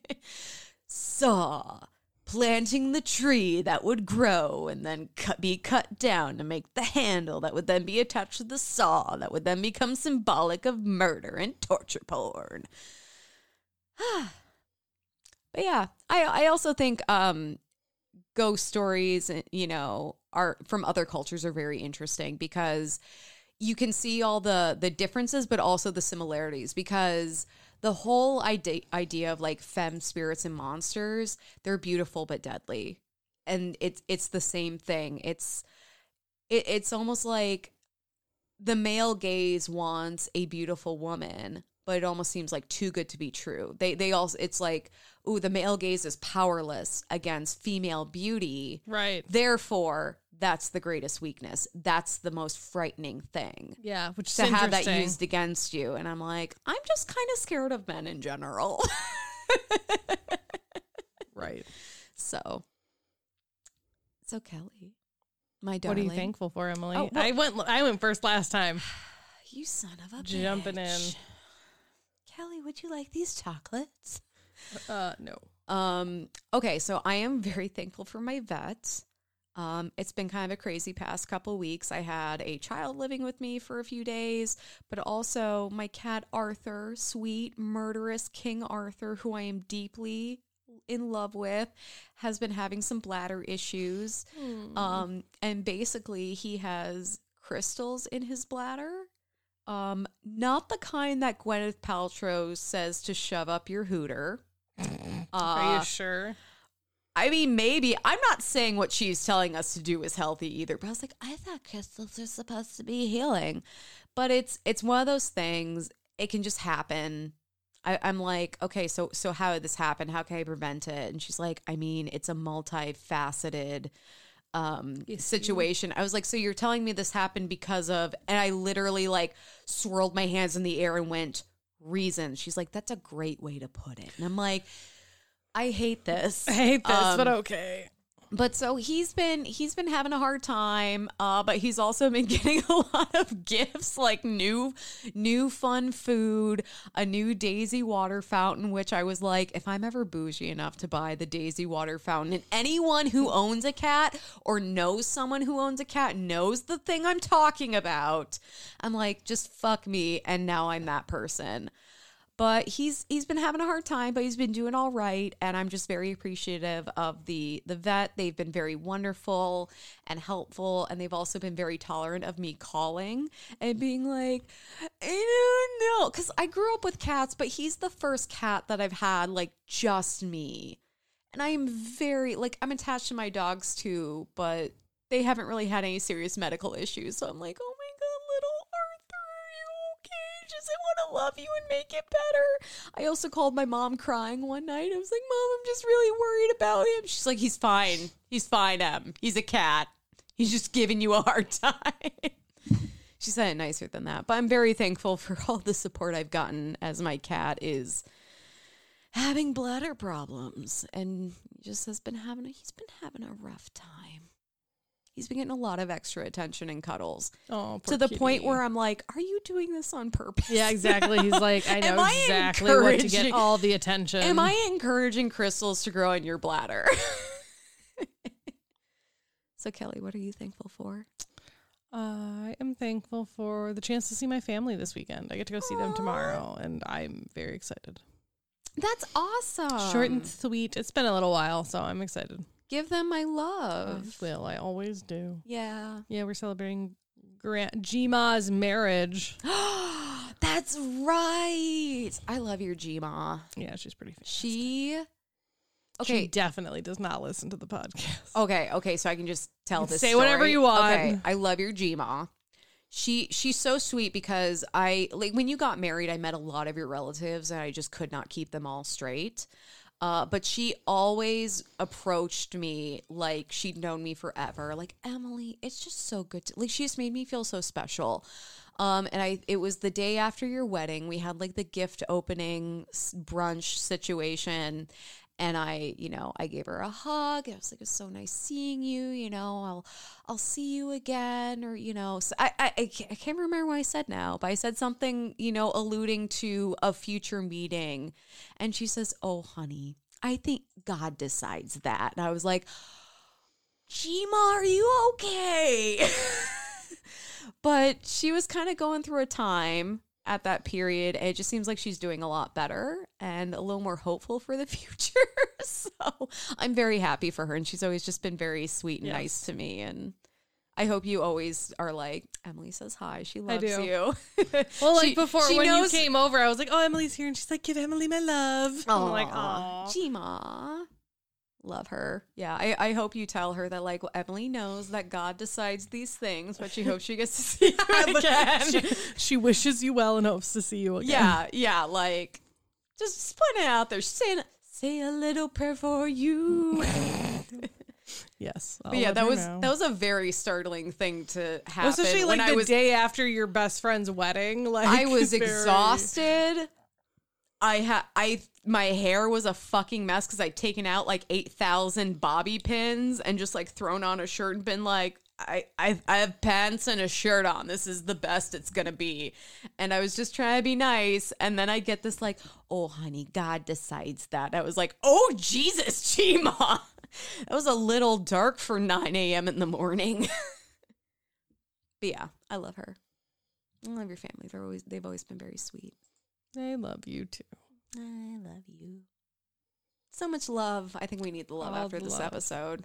Saw planting the tree that would grow and then cut, be cut down to make the handle that would then be attached to the saw that would then become symbolic of murder and torture porn. but yeah, I I also think um ghost stories, you know, are from other cultures are very interesting because you can see all the the differences but also the similarities because the whole idea idea of like femme spirits and monsters, they're beautiful but deadly. And it's it's the same thing. It's it, it's almost like the male gaze wants a beautiful woman, but it almost seems like too good to be true. They they also it's like, ooh, the male gaze is powerless against female beauty. Right. Therefore, that's the greatest weakness. That's the most frightening thing Yeah, which is to have that used against you. And I'm like, I'm just kind of scared of men in general. Right. so, so Kelley, my daughter. What are you thankful for, Emily? Oh, well- I went. I went first last time. You son of a Jumping bitch. in. Kelley, would you like these chocolates? Uh, no. Um, okay, so I am very thankful for my vet. Um, it's been kind of a crazy past couple weeks. I had a child living with me for a few days, but also my cat Arthur, sweet, murderous King Arthur, who I am deeply in love with, has been having some bladder issues. Um, and basically, he has crystals in his bladder. Um, not the kind that Gwyneth Paltrow says to shove up your hooter. Are Uh, you sure? I mean, maybe. I'm not saying what she's telling us to do is healthy either, but I was like, I thought crystals are supposed to be healing. But it's it's one of those things. It can just happen. I, I'm like, okay, so so how did this happen? How can I prevent it? And she's like, I mean, it's a multifaceted um Yes, situation. I was like, so you're telling me this happened because of and I literally like swirled my hands in the air and went reason. She's like, that's a great way to put it. And I'm like, I hate this. I hate this, Um, but okay. but so he's been he's been having a hard time uh but he's also been getting a lot of gifts like new new fun food a new daisy water fountain which i was like if i'm ever bougie enough to buy the daisy water fountain and anyone who owns a cat or knows someone who owns a cat knows the thing i'm talking about i'm like just fuck me and now i'm that person but he's he's been having a hard time but he's been doing all right and i'm just very appreciative of the the vet. They've been very wonderful and helpful and they've also been very tolerant of me calling and being like i don't know because i grew up with cats but he's the first cat that i've had like just me. And i am very like i'm attached to my dogs too but they haven't really had any serious medical issues so i'm like oh my god little arthur are you okay? Just love you and make it better. I also called my mom crying one night. I was like mom i'm just really worried about him. She's like he's fine. He's fine em. He's a cat. He's just giving you a hard time. She said it nicer than that but i'm very thankful for all the support i've gotten as my cat is having bladder problems and just has been having a, he's been having a rough time he's been getting a lot of extra attention and cuddles Oh, to the point where I'm like, are you doing this on purpose? yeah, exactly. He's like, I know I exactly what to get all the attention. Am I encouraging crystals to grow in your bladder? so, Kelley, what are you thankful for? I am thankful for the chance to see my family this weekend. I get to go see them tomorrow, and I'm very excited. That's awesome. Short and sweet. It's been a little while, so I'm excited. Give them my I love. will. I always do. Yeah. Yeah, we're celebrating Grant Jima's marriage. That's right. I love your Gma. Yeah, she's pretty. Fantastic. She. She definitely does not listen to the podcast. Okay, okay, so I can just tell this. say whatever you want. Okay, I love your Gma. She she's so sweet because I like when you got married, I met a lot of your relatives and I just could not keep them all straight. Uh, but she always approached me like she'd known me forever. Like Emily, it's just so good. To, like she just made me feel so special. Um, and I, it was the day after your wedding. We had like the gift opening brunch situation, and I, you know, I gave her a hug. I was like, "It's so nice seeing you." You know, I'll, I'll see you again, or you know, so I, I, I can't remember what I said now, but I said something, you know, alluding to a future meeting, and she says, "Oh, honey, I think God decides that," and I was like. Gima, are you okay? but she was kind of going through a time at that period. It just seems like she's doing a lot better and a little more hopeful for the future. so I'm very happy for her. And she's always just been very sweet and Yes. nice to me. And I hope you always are like, Emily says hi. She loves you. Well, like She- before she when knows- you came over, I was like, "Oh, Emily's here," and she's like, "Give Emily my love." I'm like, "Oh, Gima. Love her. Yeah, I, I hope you tell her that like Emily knows that God decides these things, but she hopes she gets to see you again. she, she wishes you well and hopes to see you again. yeah, yeah, like just, just putting it out there. Saying say a little prayer for you. Yes. I'll but yeah, that was know. that was a very startling thing to happen. especially when like I the was day after your best friend's wedding. Like I was very- exhausted. I had I my hair was a fucking mess because I'd taken out like eight thousand bobby pins and just like thrown on a shirt and been like, I, I I have pants and a shirt on. This is the best it's gonna be. And I was just trying to be nice. And then I get this like, oh honey, God decides that. I was like, oh Jesus, Chima. That was a little dark for 9 a.m. in the morning. but yeah, I love her. I love your family. They're always they've always been very sweet. I love you too. I love you. So much love. I think we need the love All after the this love. episode.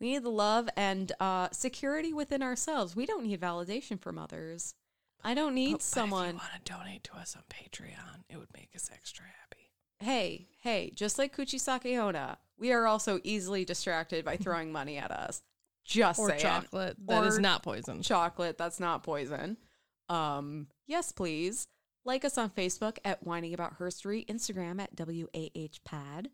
We need the love and uh, security within ourselves. We don't need validation from others. I don't need But- but someone. If you want to donate to us on Patreon, it would make us extra happy. hey, hey, just like Kuchisake Onna, we are also easily distracted by throwing money at us. Just Or saying. chocolate that is Or not poison. chocolate that's not poison. Um, yes, please. Like us on Facebook at Whining About Herstory, Instagram at WAHPod.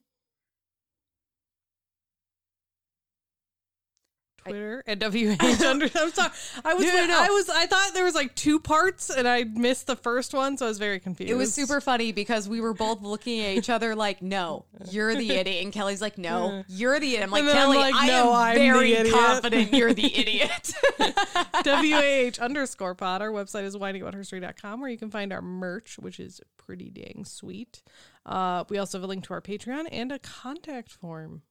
Twitter and WH under. I'm sorry. I was No, no, no. I was I thought there was like two parts and I missed the first one, so I was very confused. It was super funny because we were both looking at each other like, "No, you're the idiot," and Kelley's like, "No, you're the idiot." I'm like, then I'm "Kelley, like, I am I'm very idiot." confident you're the idiot." WH underscore pod. Our website is whiningaboutherstory.com where you can find our merch, which is pretty dang sweet. Uh, we also have a link to our Patreon and a contact form.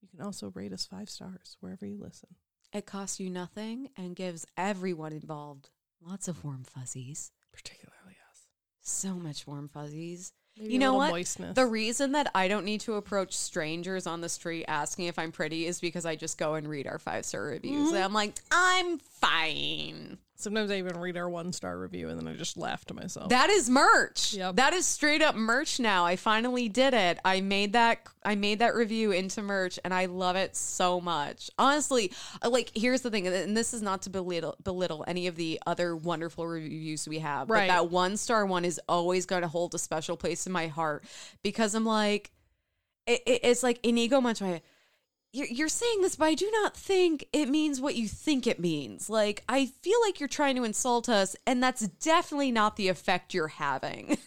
You can also rate us five stars wherever you listen. it costs you nothing and gives everyone involved lots of warm fuzzies. Particularly us. So much warm fuzzies. Maybe you know what? Moistness. The reason that I don't need to approach strangers on the street asking if I'm pretty is because I just go and read our five star reviews. Mm-hmm. And I'm like, I'm fine. Sometimes I even read our one star review and then I just laugh to myself. That is merch. Yep. That is straight up merch now. I finally did it. I made that I made that review into merch and I love it so much. Honestly, like here's the thing and this is not to belittle belittle any of the other wonderful reviews we have, Right. but that one star one is always going to hold a special place in my heart because I'm like it, it- it's like Inigo Montoya. You're, you're saying this, but I do not think it means what you think it means. Like, I feel like you're trying to insult us, and that's definitely not the effect you're having.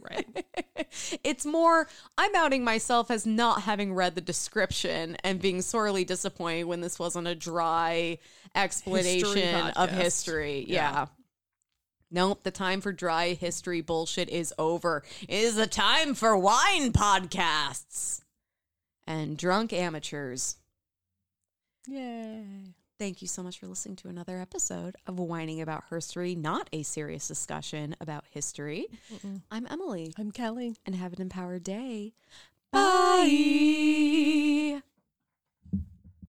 right. it's more, I'm outing myself as not having read the description and being sorely disappointed when this wasn't a dry explanation of history. Yeah. yeah. Nope, the time for dry history bullshit is over. It is the time for wine podcasts and drunk amateurs. Yay. Thank you so much for listening to another episode of Whining About Herstory, not a serious discussion about history. I'm Emily, I'm Kelley. and have an empowered day. Bye.